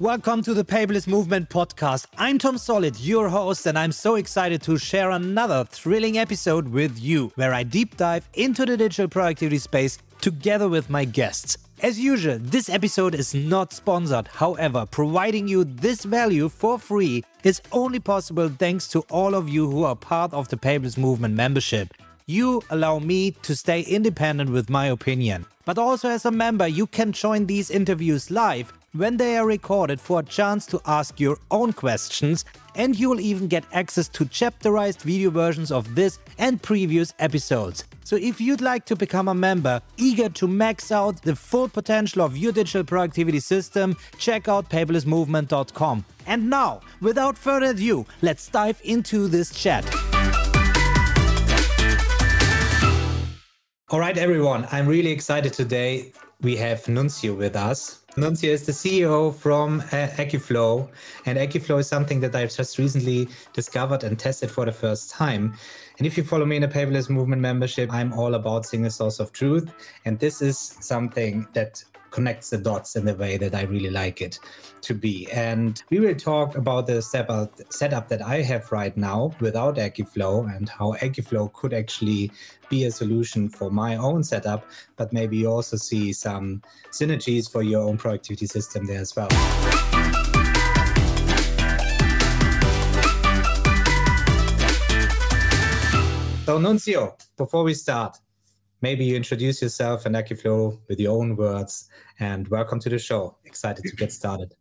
Welcome to the Paperless Movement podcast. I'm Tom Solid, your host, and I'm so excited to share another thrilling episode with you, where I deep dive into the digital productivity space together with my guests. As usual, this episode is not sponsored. However, providing you this value for free is only possible thanks to all of you who are part of the Paperless Movement membership. You allow me to stay independent with my opinion. But also, as a member, you can join these interviews live when they are recorded for a chance to ask your own questions, and you will even get access to chapterized video versions of this and previous episodes. So if you'd like to become a member, eager to max out the full potential of your digital productivity system, check out paperlessmovement.com. And now, without further ado, let's dive into this chat. All right, everyone, I'm really excited today. We have Nunzio with us. Nunzio is the CEO from uh, Akiflow, and Akiflow is something that I just recently discovered and tested for the first time. And if you follow me in the Paperless Movement membership, I'm all about single source of truth, and this is something that connects the dots in the way that I really like it to be. And we will talk about the setup that I have right now without Akiflow and how Akiflow could actually be a solution for my own setup, but maybe you also see some synergies for your own productivity system there as well. So, Nunzio, before we start, maybe you introduce yourself and Akiflow with your own words. And welcome to the show. Excited to get started.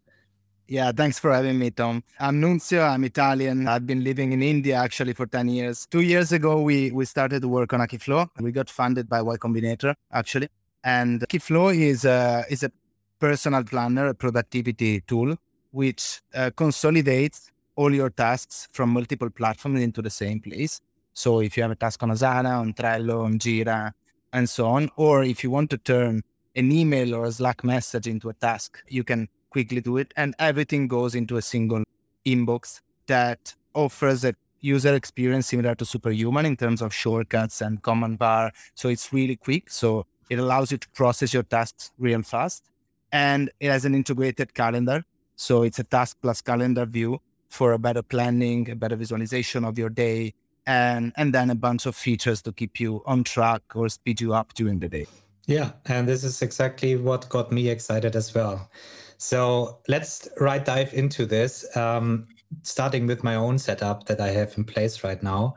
Yeah, thanks for having me, Tom. I'm Nunzio. I'm Italian. I've been living in India actually for 10 years. Two years ago, we, we started to work on Akiflow. We got funded by Y Combinator, actually. And Akiflow is a, is a personal planner, a productivity tool, which uh, consolidates all your tasks from multiple platforms into the same place. So if you have a task on Asana, on Trello, on Jira, and so on. Or if you want to turn an email or a Slack message into a task, you can quickly do it. And everything goes into a single inbox that offers a user experience similar to Superhuman in terms of shortcuts and command bar. So it's really quick. So it allows you to process your tasks real fast. And it has an integrated calendar. So it's a task plus calendar view for a better planning, a better visualization of your day, and and then a bunch of features to keep you on track or speed you up during the day. Yeah, and this is exactly what got me excited as well. So let's right dive into this, um, starting with my own setup that I have in place right now,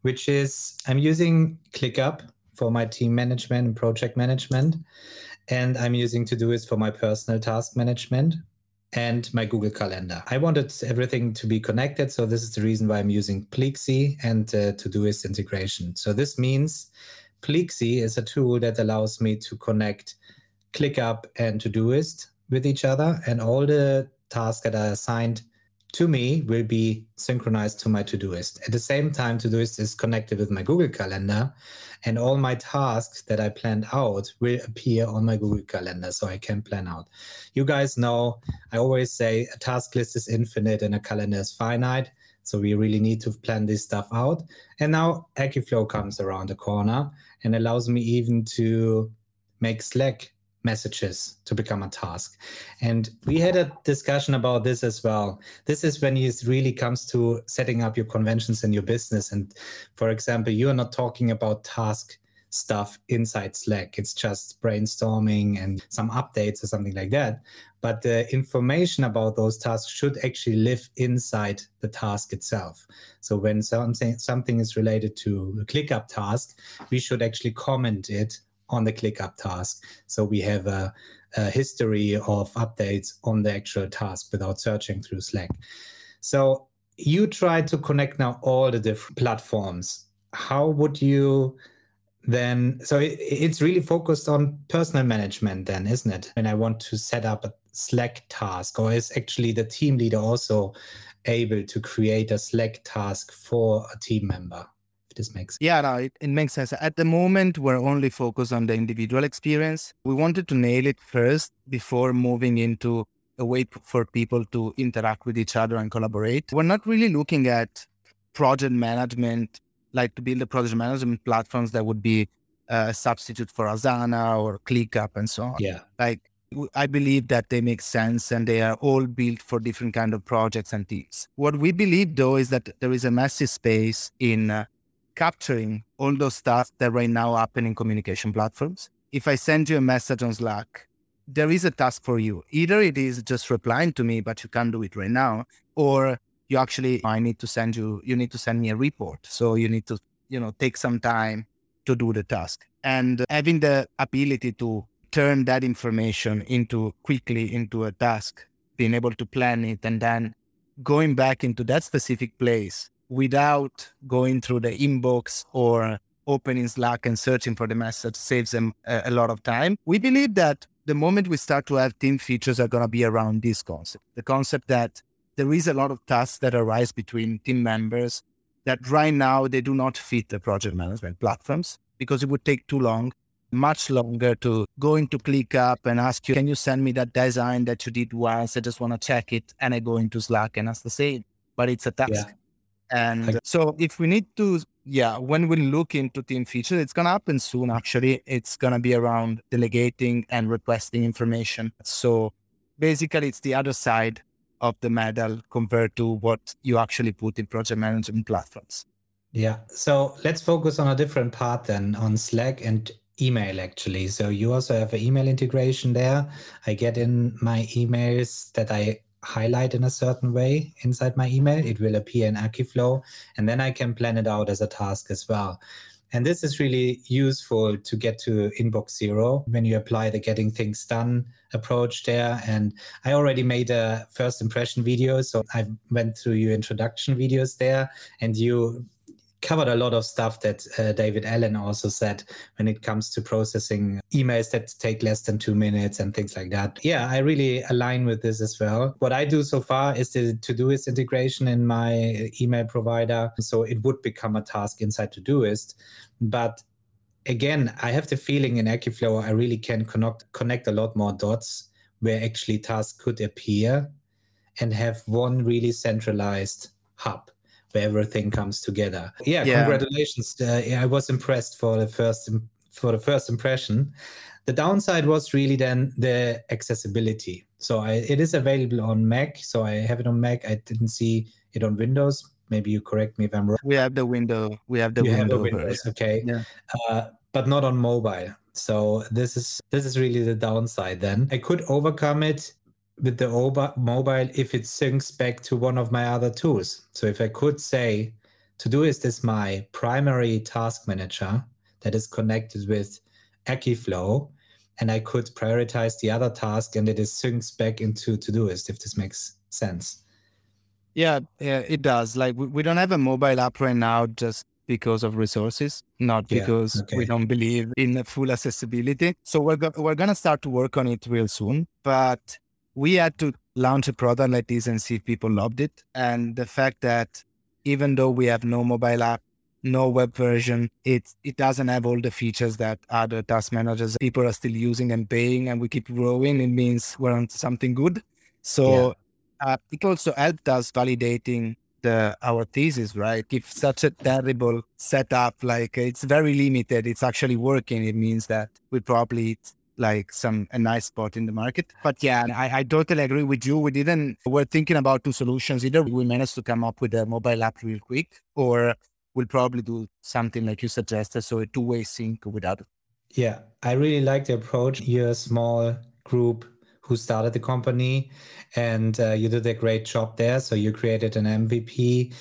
which is I'm using ClickUp for my team management and project management, and I'm using Todoist for my personal task management and my Google Calendar. I wanted everything to be connected. So this is the reason why I'm using Pleexy and uh, Todoist integration. So this means Pleexy is a tool that allows me to connect ClickUp and Todoist with each other and all the tasks that are assigned to me will be synchronized to my Todoist. At the same time, Todoist is connected with my Google Calendar, and all my tasks that I planned out will appear on my Google Calendar so I can plan out. You guys know I always say a task list is infinite and a calendar is finite. So we really need to plan this stuff out. And now Equiflow comes around the corner and allows me even to make Slack messages to become a task. And we had a discussion about this as well. This is when it really comes to setting up your conventions in your business. And for example, you're not talking about task stuff inside Slack. It's just brainstorming and some updates or something like that. But the information about those tasks should actually live inside the task itself. So when something something is related to a ClickUp task, we should actually comment it on the ClickUp task. So we have a, a history of updates on the actual task without searching through Slack. So you try to connect now all the different platforms. How would you then? So it, it's really focused on personal management, then, isn't it? When I want to set up a Slack task, or is actually the team leader also able to create a Slack task for a team member? This makes sense. Yeah, no, it, it makes sense. At the moment, we're only focused on the individual experience. We wanted to nail it first before moving into a way for people to interact with each other and collaborate. We're not really looking at project management, like to build a project management platforms that would be a substitute for Asana or ClickUp and so on. Yeah. Like I believe that they make sense and they are all built for different kind of projects and teams. What we believe though is that there is a massive space in uh, capturing all those stuff that right now happen in communication platforms. If I send you a message on Slack, there is a task for you. Either it is just replying to me, but you can't do it right now, or you actually I need to send you you need to send me a report. So you need to, you know, take some time to do the task. And having the ability to turn that information into quickly into a task, being able to plan it and then going back into that specific place without going through the inbox or opening Slack and searching for the message saves them a, a lot of time. We believe that the moment we start to have team features are going to be around this concept the concept that there is a lot of tasks that arise between team members that right now they do not fit the project management platforms because it would take too long much longer to go into ClickUp and ask you, can you send me that design that you did once? I just want to check it. And I go into Slack and ask the same, but it's a task. Yeah. And so if we need to, yeah, when we look into team features, it's going to happen soon. Actually, it's going to be around delegating and requesting information. So basically it's the other side of the medal compared to what you actually put in project management platforms. Yeah. So let's focus on a different part then on Slack and email actually. So you also have an email integration there. I get in my emails that I highlight in a certain way inside my email. It will appear in Akiflow, and then I can plan it out as a task as well. And this is really useful to get to inbox zero when you apply the getting things done approach there. And I already made a first impression video. So I went through your introduction videos there and you covered a lot of stuff that uh, David Allen also said when it comes to processing emails that take less than two minutes and things like that. Yeah, I really align with this as well. What I do so far is the Todoist integration in my email provider. So it would become a task inside Todoist. But again, I have the feeling in Akiflow, I really can connect, connect a lot more dots where actually tasks could appear and have one really centralized hub everything comes together. Yeah, yeah. congratulations. Uh, I was impressed for the first for the first impression. The downside was really then the accessibility. So I, it is available on Mac. So I have it on Mac. I didn't see it on Windows. Maybe you correct me if I'm wrong. We have the window. We have the you window. Have the Windows. Okay. Yeah. Uh, but not on mobile. So this is this is really the downside. Then I could overcome it with the mobile if it syncs back to one of my other tools. So if I could say, To Todoist is my primary task manager that is connected with Akiflow, and I could prioritize the other task and it is syncs back into Todoist, if this makes sense. Yeah, yeah, it does. Like we, we don't have a mobile app right now just because of resources, not because yeah, okay. we don't believe in full accessibility. So we're go- we're gonna start to work on it real soon. But we had to launch a product like this and see if people loved it. And the fact that even though we have no mobile app, no web version, it it doesn't have all the features that other task managers people are still using and paying, and we keep growing. It means we're on something good. So yeah. uh, it also helped us validating the our thesis, right? If such a terrible setup, like it's very limited, it's actually working. It means that we probably like some a nice spot in the market. But yeah, I, I totally agree with you. We didn't we're thinking about two solutions. Either we managed to come up with a mobile app real quick, or we'll probably do something like you suggested, so a two-way sync without it. Yeah, I really like the approach. You're a small group who started the company and uh, you did a great job there. So you created an MVP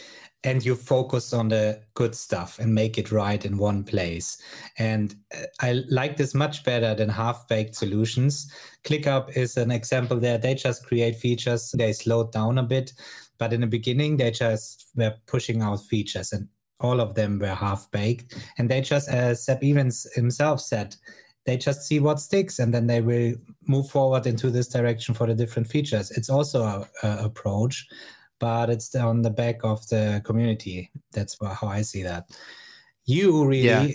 and you focus on the good stuff and make it right in one place. And uh, I like this much better than half baked solutions. ClickUp is an example there. They just create features, they slowed down a bit. But in the beginning, they just were pushing out features and all of them were half baked. And they just, as Zeb Evans himself said, they just see what sticks and then they will move forward into this direction for the different features. It's also a, a approach but it's on the back of the community. That's how I see that. You really, yeah.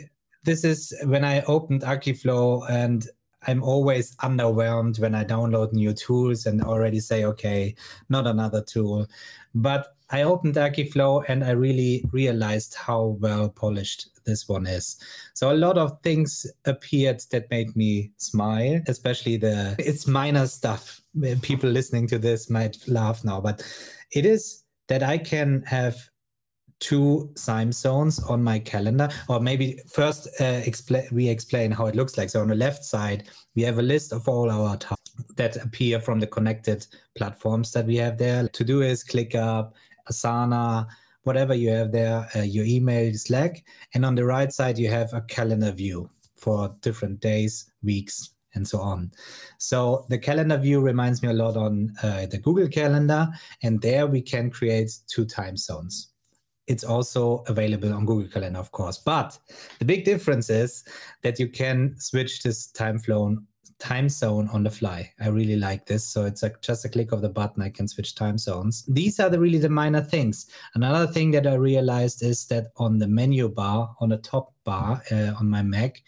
this is when I opened Akiflow and I'm always underwhelmed when I download new tools and already say, okay, not another tool. But I opened Akiflow and I really realized how well polished this one is. So a lot of things appeared that made me smile, especially the it's minor stuff. People listening to this might laugh now, but it is that I can have two time zones on my calendar or maybe first uh, explain we explain how it looks like. So on the left side we have a list of all our tasks that appear from the connected platforms that we have there. Todoist ClickUp asana whatever you have there uh, your email slack. And on the right side you have a calendar view for different days weeks and so on. So the calendar view reminds me a lot on uh, the Google Calendar, and there we can create two time zones it's also available on Google Calendar, of course. But the big difference is that you can switch this time flow time zone on the fly. I really like this. So it's a, just a click of the button. I can switch time zones. These are the really the minor things. Another thing that I realized is that on the menu bar, on the top bar uh, on my Mac,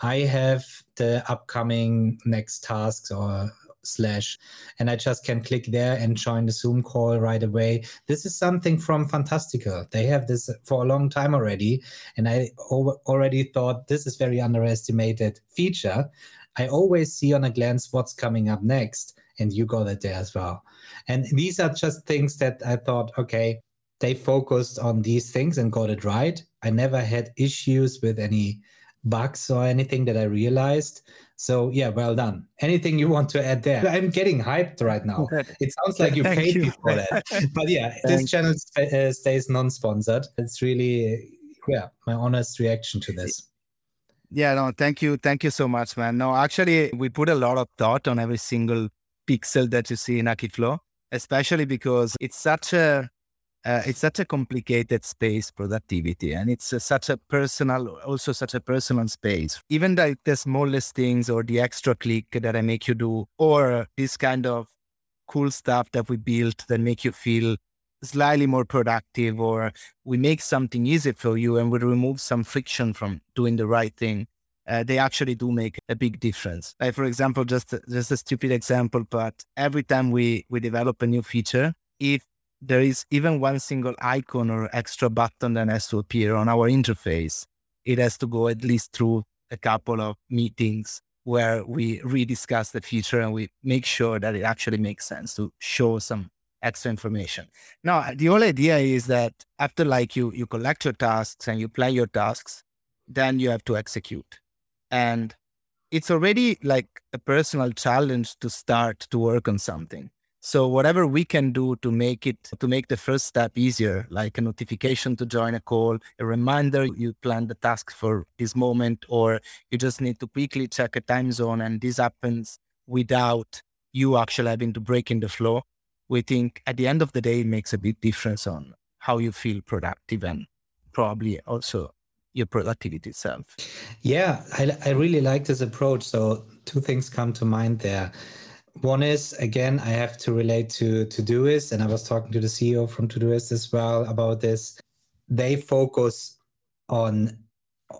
I have the upcoming next tasks or slash and i just can click there and join the zoom call right away. This is something from fantastical. They have this for a long time already and i already thought this is very underestimated feature. I always see on a glance what's coming up next and you got it there as well. And these are just things that i thought okay they focused on these things and got it right. I never had issues with any bugs or anything that i realized so yeah, well done. Anything you want to add there? I'm getting hyped right now. It sounds like you paid you. me for that. But yeah, this channel uh, stays non-sponsored. It's really yeah, my honest reaction to this. Yeah, no, thank you. Thank you so much, man. No, actually, we put a lot of thought on every single pixel that you see in Akiflow, especially because it's such a uh, it's such a complicated space productivity and it's uh, such a personal also such a personal space even like the smallest things or the extra click that i make you do or this kind of cool stuff that we built that make you feel slightly more productive or we make something easy for you and we remove some friction from doing the right thing uh, they actually do make a big difference. Like for example, just just a stupid example, but every time we we develop a new feature, if there is even one single icon or extra button that has to appear on our interface. It has to go at least through a couple of meetings where we rediscuss the feature and we make sure that it actually makes sense to show some extra information. Now, the whole idea is that after like you you collect your tasks and you plan your tasks, then you have to execute. And it's already like a personal challenge to start to work on something. So whatever we can do to make it to make the first step easier, like a notification to join a call, a reminder you plan the task for this moment, or you just need to quickly check a time zone and this happens without you actually having to break in the flow. We think at the end of the day it makes a big difference on how you feel productive and probably also your productivity itself. Yeah, I, I really like this approach. So two things come to mind there one is again i have to relate to todoist and i was talking to the ceo from todoist as well about this. They focus on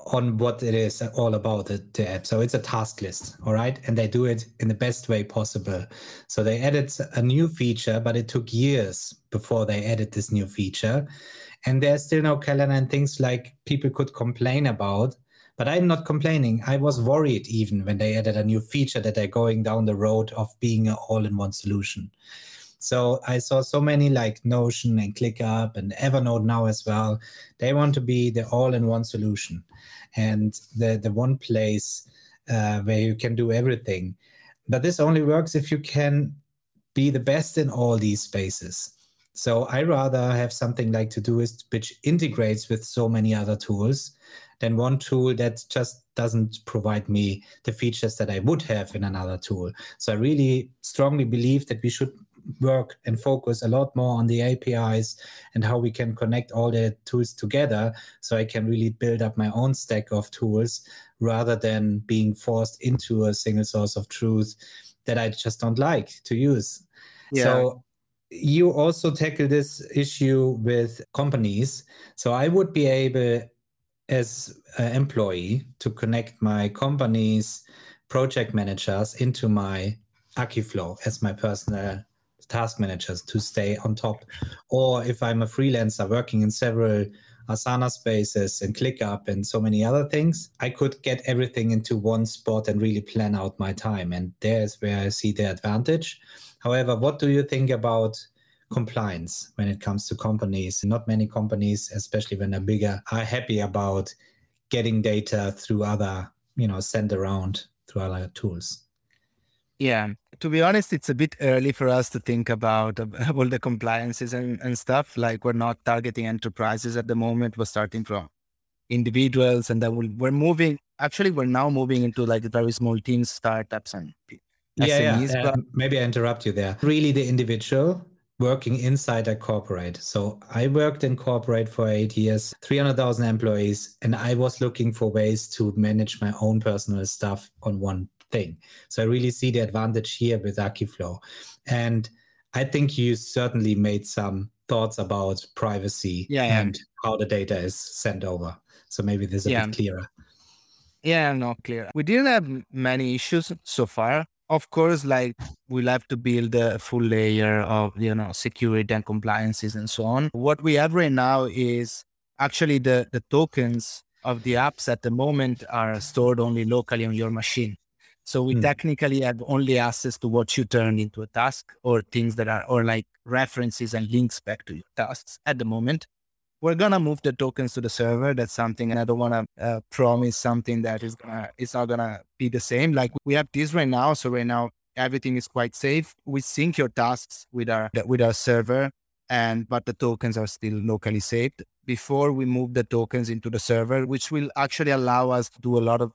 on what it is all about the, the app. So it's a task list all right? And they do it in the best way possible. So they added a new feature but it took years before they added this new feature. And there's still no calendar and things like people could complain about but I'm not complaining. I was worried even when they added a new feature that they're going down the road of being an all-in-one solution. So I saw so many like Notion and ClickUp and Evernote now as well. They want to be the all-in-one solution and the the one place uh, where you can do everything. But this only works if you can be the best in all these spaces. So I rather have something like Todoist which integrates with so many other tools than one tool that just doesn't provide me the features that I would have in another tool. So I really strongly believe that we should work and focus a lot more on the APIs and how we can connect all the tools together so I can really build up my own stack of tools rather than being forced into a single source of truth that I just don't like to use. Yeah. So you also tackle this issue with companies. So I would be able as an employee to connect my company's project managers into my Akiflow as my personal task managers to stay on top. Or if I'm a freelancer working in several Asana spaces and ClickUp and so many other things, I could get everything into one spot and really plan out my time. And there's where I see the advantage. However, what do you think about compliance when it comes to companies? Not many companies, especially when they're bigger, are happy about getting data through other, you know, sent around through other tools. Yeah, to be honest, it's a bit early for us to think about all the compliances and, and stuff. Like we're not targeting enterprises at the moment. We're starting from individuals and then we're moving. Actually, we're now moving into like very small teams, startups and SMEs. Yeah. But... maybe I interrupt you there. Really, the individual working inside a corporate. So I worked in corporate for eight years, 300,000 employees, and I was looking for ways to manage my own personal stuff on one thing. So I really see the advantage here with Akiflow. And I think you certainly made some thoughts about privacy yeah, and how the data is sent over. So maybe this is a yeah. bit clearer. Yeah, not clear. We didn't have many issues so far. Of course, like we'll have to build a full layer of, you know, security and compliances and so on. What we have right now is actually the, the tokens of the apps at the moment are stored only locally on your machine. So we mm. technically have only access to what you turn into a task or things that are, or like references and links back to your tasks at the moment. We're gonna move the tokens to the server. That's something, and I don't wanna uh, promise something that is gonna, it's not gonna be the same. Like we have this right now. So right now everything is quite safe. We sync your tasks with our with our server, and but the tokens are still locally saved. Before we move the tokens into the server, which will actually allow us to do a lot of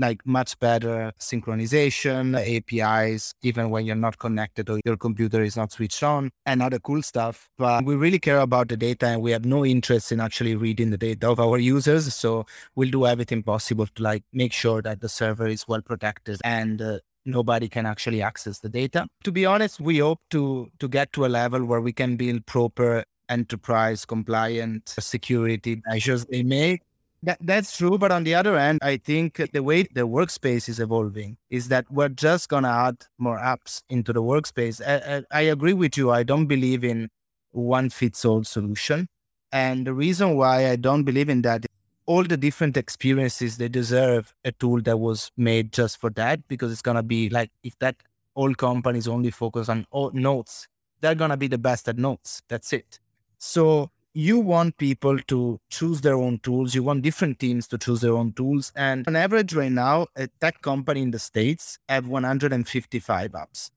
like much better synchronization, APIs, even when you're not connected or your computer is not switched on, and other cool stuff. But we really care about the data and we have no interest in actually reading the data of our users. So we'll do everything possible to like make sure that the server is well protected and uh, nobody can actually access the data. To be honest, we hope to to get to a level where we can build proper enterprise compliant security measures they make that, that's true. But on the other end, I think the way the workspace is evolving is that we're just going to add more apps into the workspace. I, I, I agree with you. I don't believe in one fits all solution. And the reason why I don't believe in that, all the different experiences, they deserve a tool that was made just for that, because it's going to be like if that all companies only focus on notes, they're going to be the best at notes. That's it. So you want people to choose their own tools. You want different teams to choose their own tools. And on average, right now, eh, a tech company in the States have 155 apps.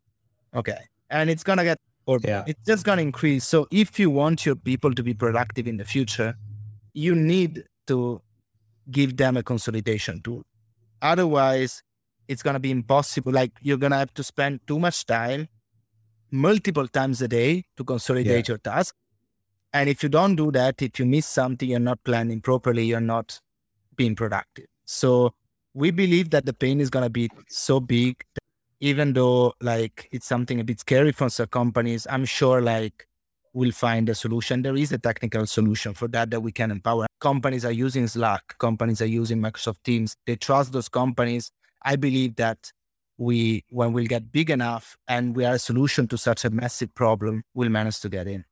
Okay. And it's going to get, or yeah. it's just going to increase. So if you want your people to be productive in the future, you need to give them a consolidation tool. Otherwise, it's going to be impossible. Like you're going to have to spend too much time multiple times a day to consolidate yeah. your task and if you don't do that, if you miss something, you're not planning properly, you're not being productive. So we believe that the pain is going to be so big, even though like it's something a bit scary for some companies, I'm sure like we'll find a solution. There is a technical solution for that that we can empower. Companies are using Slack, companies are using Microsoft Teams. They trust those companies. I believe that we, when we'll get big enough and we are a solution to such a massive problem, we'll manage to get in.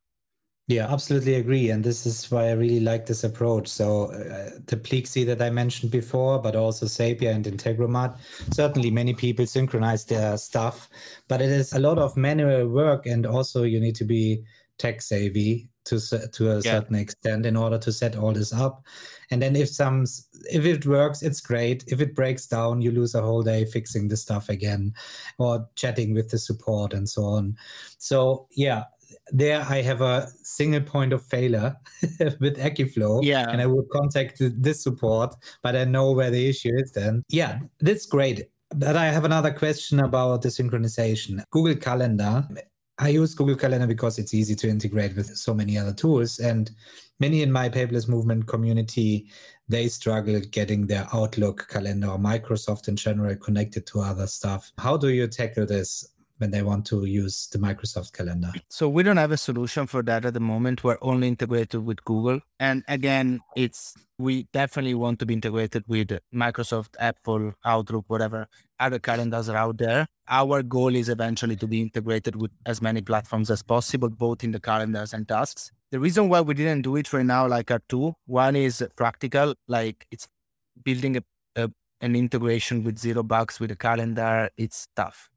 Yeah, absolutely agree. And this is why I really like this approach. So uh, the Pleexy that I mentioned before, but also Zapier and Integromat, certainly many people synchronize their stuff, but it is a lot of manual work. And also you need to be tech savvy to, to a yeah. certain extent in order to set all this up. And then if some, if it works, it's great. If it breaks down, you lose a whole day fixing the stuff again or chatting with the support and so on. So yeah, there I have a single point of failure with Akiflow. Yeah. And I would contact this support, but I know where the issue is then. Yeah, that's great. But I have another question about the synchronization. Google Calendar. I use Google Calendar because it's easy to integrate with so many other tools. And many in my paperless movement community, they struggle getting their Outlook calendar or Microsoft in general connected to other stuff. How do you tackle this? When they want to use the Microsoft calendar? So we don't have a solution for that at the moment. We're only integrated with Google. And again, it's we definitely want to be integrated with Microsoft, Apple, Outlook, whatever other calendars are out there. Our goal is eventually to be integrated with as many platforms as possible, both in the calendars and tasks. The reason why we didn't do it right now, like are two. One is practical, like it's building a, a an integration with zero bugs with a calendar. It's tough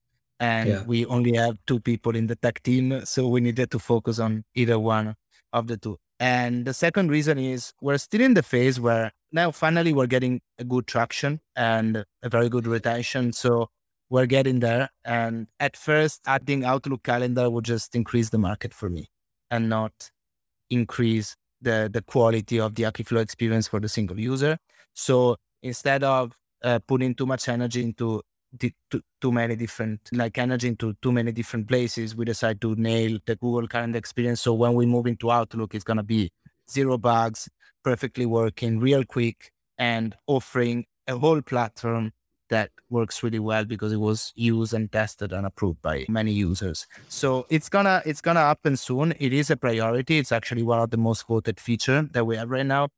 and yeah. we only have two people in the tech team so we needed to focus on either one of the two. And the second reason is we're still in the phase where now finally we're getting a good traction and a very good retention so we're getting there. And at first adding outlook calendar would just increase the market for me and not increase the the quality of the akiflow experience for the single user. So instead of uh, putting too much energy into too, too many different like energy into too many different places. We decide to nail the google calendar experience. So when we move into outlook it's going to be zero bugs perfectly working real quick and offering a whole platform that works really well because it was used and tested and approved by many users. So it's gonna it's gonna happen soon. It is a priority. It's actually one of the most voted feature that we have right now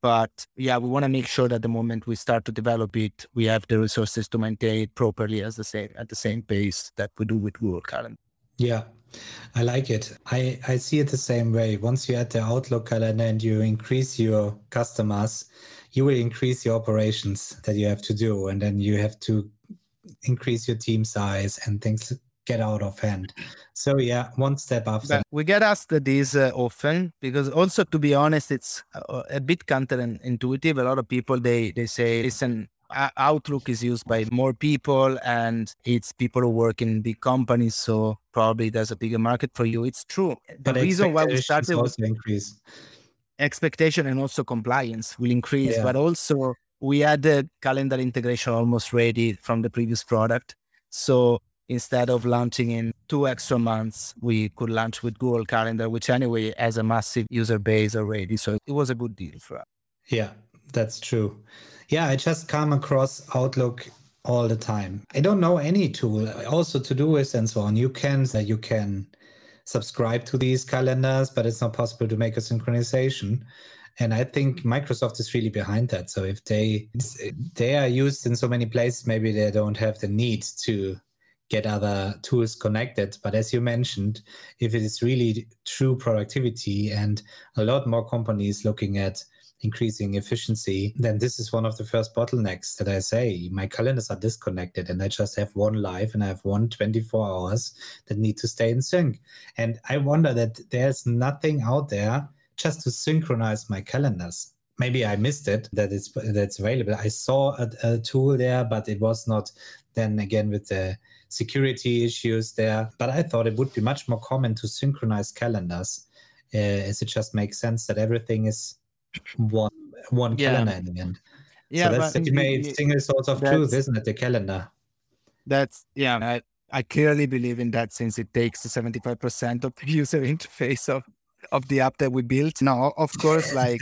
but yeah, we want to make sure that the moment we start to develop it, we have the resources to maintain it properly as the same at the same pace that we do with Google Calendar. Yeah, I like it. I, I see it the same way. Once you add the Outlook calendar and you increase your customers, you will increase your operations that you have to do. And then you have to increase your team size and things get out of hand. So yeah, one step after. We get asked this uh, often because also to be honest, it's uh, a bit counterintuitive. A lot of people they they say, listen, Outlook is used by more people and it's people who work in big companies, so probably there's a bigger market for you. It's true. The but reason why we started also increase expectation and also compliance will increase, yeah. but also we had the calendar integration almost ready from the previous product. So instead of launching in two extra months, we could launch with Google Calendar, which anyway has a massive user base already. So it was a good deal for us. Yeah, that's true. Yeah, I just come across Outlook all the time. I don't know any tool, also to do Todoist and so on. You can that you can subscribe to these calendars, but it's not possible to make a synchronization. And I think Microsoft is really behind that. So if they they are used in so many places, maybe they don't have the need to get other tools connected. But as you mentioned, if it is really true productivity and a lot more companies looking at increasing efficiency, then this is one of the first bottlenecks that I say. My calendars are disconnected and I just have one live and I have one 24 hours that need to stay in sync. And I wonder that there's nothing out there just to synchronize my calendars. Maybe I missed it that it's that's available. I saw a, a tool there, but it was not then again with the security issues there. But I thought it would be much more common to synchronize calendars, uh, as it just makes sense that everything is one one yeah. calendar in the end. Yeah, so that's the made single source of truth, isn't it? The calendar. That's yeah. I, I clearly believe in that since it takes the 75% of the user interface of of the app that we built. No, of course, like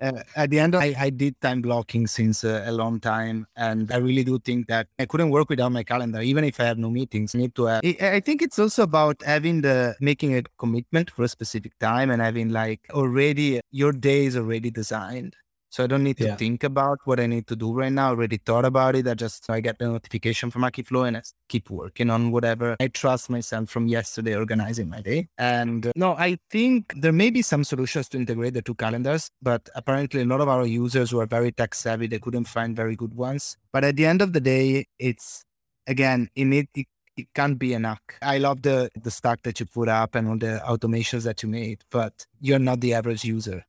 uh, at the end, of, I, I did time blocking since uh, a long time, and I really do think that I couldn't work without my calendar, even if I have no meetings. I need to have. I think it's also about having the making a commitment for a specific time and having like already your day is already designed. So I don't need to yeah. think about what I need to do right now. I already thought about it. I just I get the notification from Akiflow and I keep working on whatever I trust myself from yesterday organizing my day. And uh, no, I think there may be some solutions to integrate the two calendars, but apparently a lot of our users who are very tech savvy, they couldn't find very good ones. But at the end of the day, it's again, it, it, it can't be enough. I love the the stack that you put up and all the automations that you made, but you're not the average user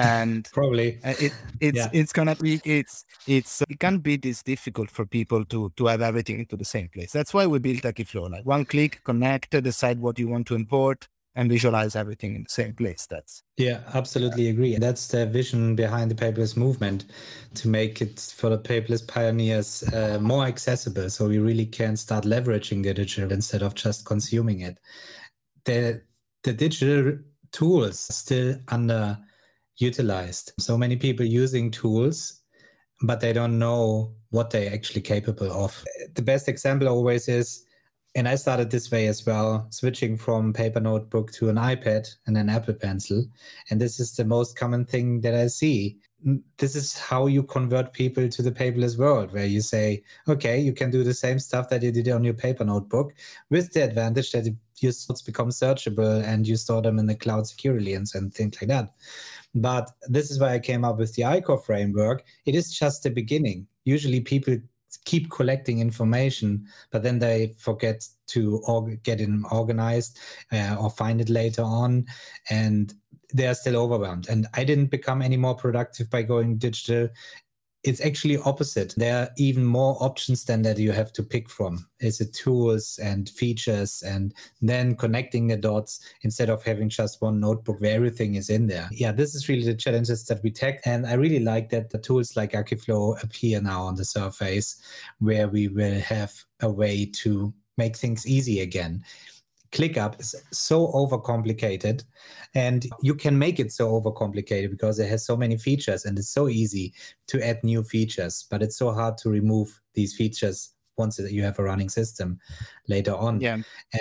and probably. it it's yeah. it's gonna be it's it's it can't be this difficult for people to to have everything into the same place. That's why we built akiflow like one click connect decide what you want to import and visualize everything in the same place. That's yeah absolutely uh, agree that's the vision behind the paperless movement to make it for the paperless pioneers uh, more accessible so we really can start leveraging the digital instead of just consuming it. The the digital tools still under utilized. So many people using tools, but they don't know what they're actually capable of. The best example always is And I started this way as well, switching from paper notebook to an iPad and an Apple Pencil. And this is the most common thing that I see. This is how you convert people to the paperless world, where you say, okay, you can do the same stuff that you did on your paper notebook with the advantage that your thoughts become searchable and you store them in the cloud securely and, and things like that. But this is why I came up with the ICOR framework. It is just the beginning. Usually people keep collecting information, but then they forget to get it organized uh, or find it later on, and they are still overwhelmed. And I didn't become any more productive by going digital it's actually opposite. There are even more options than that you have to pick from. Is it tools and features and then connecting the dots instead of having just one notebook where everything is in there. Yeah, this is really the challenges that we take. And I really like that the tools like Akiflow appear now on the surface where we will have a way to make things easy again. ClickUp is so overcomplicated and you can make it so overcomplicated because it has so many features and it's so easy to add new features but it's so hard to remove these features once you have a running system later on. Yeah.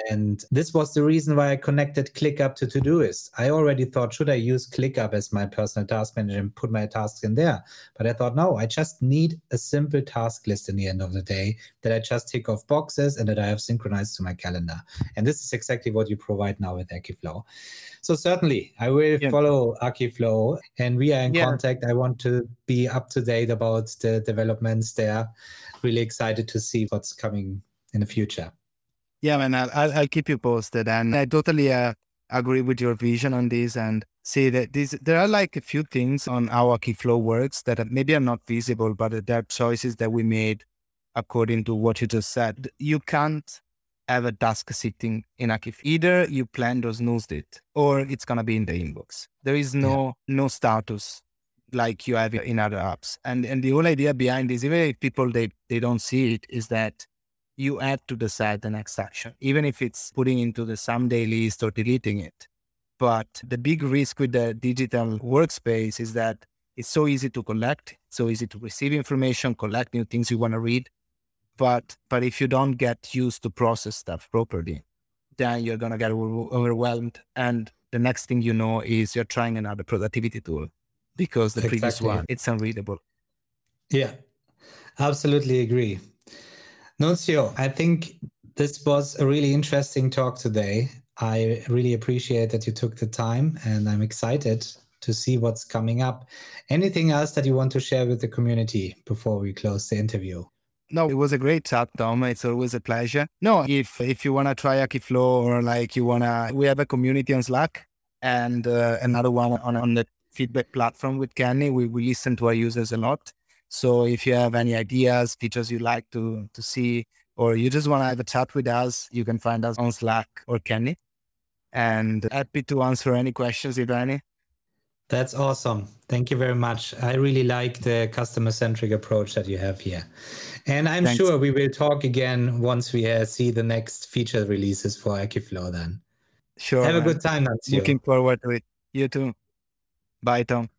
And this was the reason why I connected ClickUp to Todoist. I already thought, should I use ClickUp as my personal task manager and put my tasks in there? But I thought, no, I just need a simple task list in the end of the day that I just tick off boxes and that I have synchronized to my calendar. And this is exactly what you provide now with Akiflow. So certainly, I will yeah. follow Akiflow, and we are in yeah. contact. I want to be up to date about the developments there. Really excited to see what's coming in the future. Yeah, man, I'll, I'll keep you posted, and I totally uh, agree with your vision on this. And see that these there are like a few things on how Akiflow works that maybe are not visible, but there are choices that we made according to what you just said. You can't have a task sitting in Akif. Either you planned or snoozed it, or it's gonna be in the inbox. There is no yeah. no status like you have in other apps. And and the whole idea behind this, even if people they they don't see it, is that you add to the the next action, even if it's putting into the someday list or deleting it. But the big risk with the digital workspace is that it's so easy to collect, so easy to receive information, collect new things you want to read. But but if you don't get used to process stuff properly, then you're gonna get overwhelmed. And the next thing you know is you're trying another productivity tool because the exactly. previous one it's unreadable. Yeah, absolutely agree. Nunzio, I think this was a really interesting talk today. I really appreciate that you took the time and I'm excited to see what's coming up. Anything else that you want to share with the community before we close the interview? No, it was a great chat, Tom. It's always a pleasure. No, if if you wanna try Akiflow or like you wanna, we have a community on Slack and uh, another one on on the feedback platform with Canny. We we listen to our users a lot. So if you have any ideas, features you like to to see, or you just want to have a chat with us, you can find us on Slack or Canny. And happy to answer any questions if any. That's awesome. Thank you very much. I really like the customer centric approach that you have here. And I'm Thanks. sure we will talk again once we uh, see the next feature releases for Akiflow then. Sure. Have man. a good time, Nunzio. Looking forward to it. You too. Bye, Tom.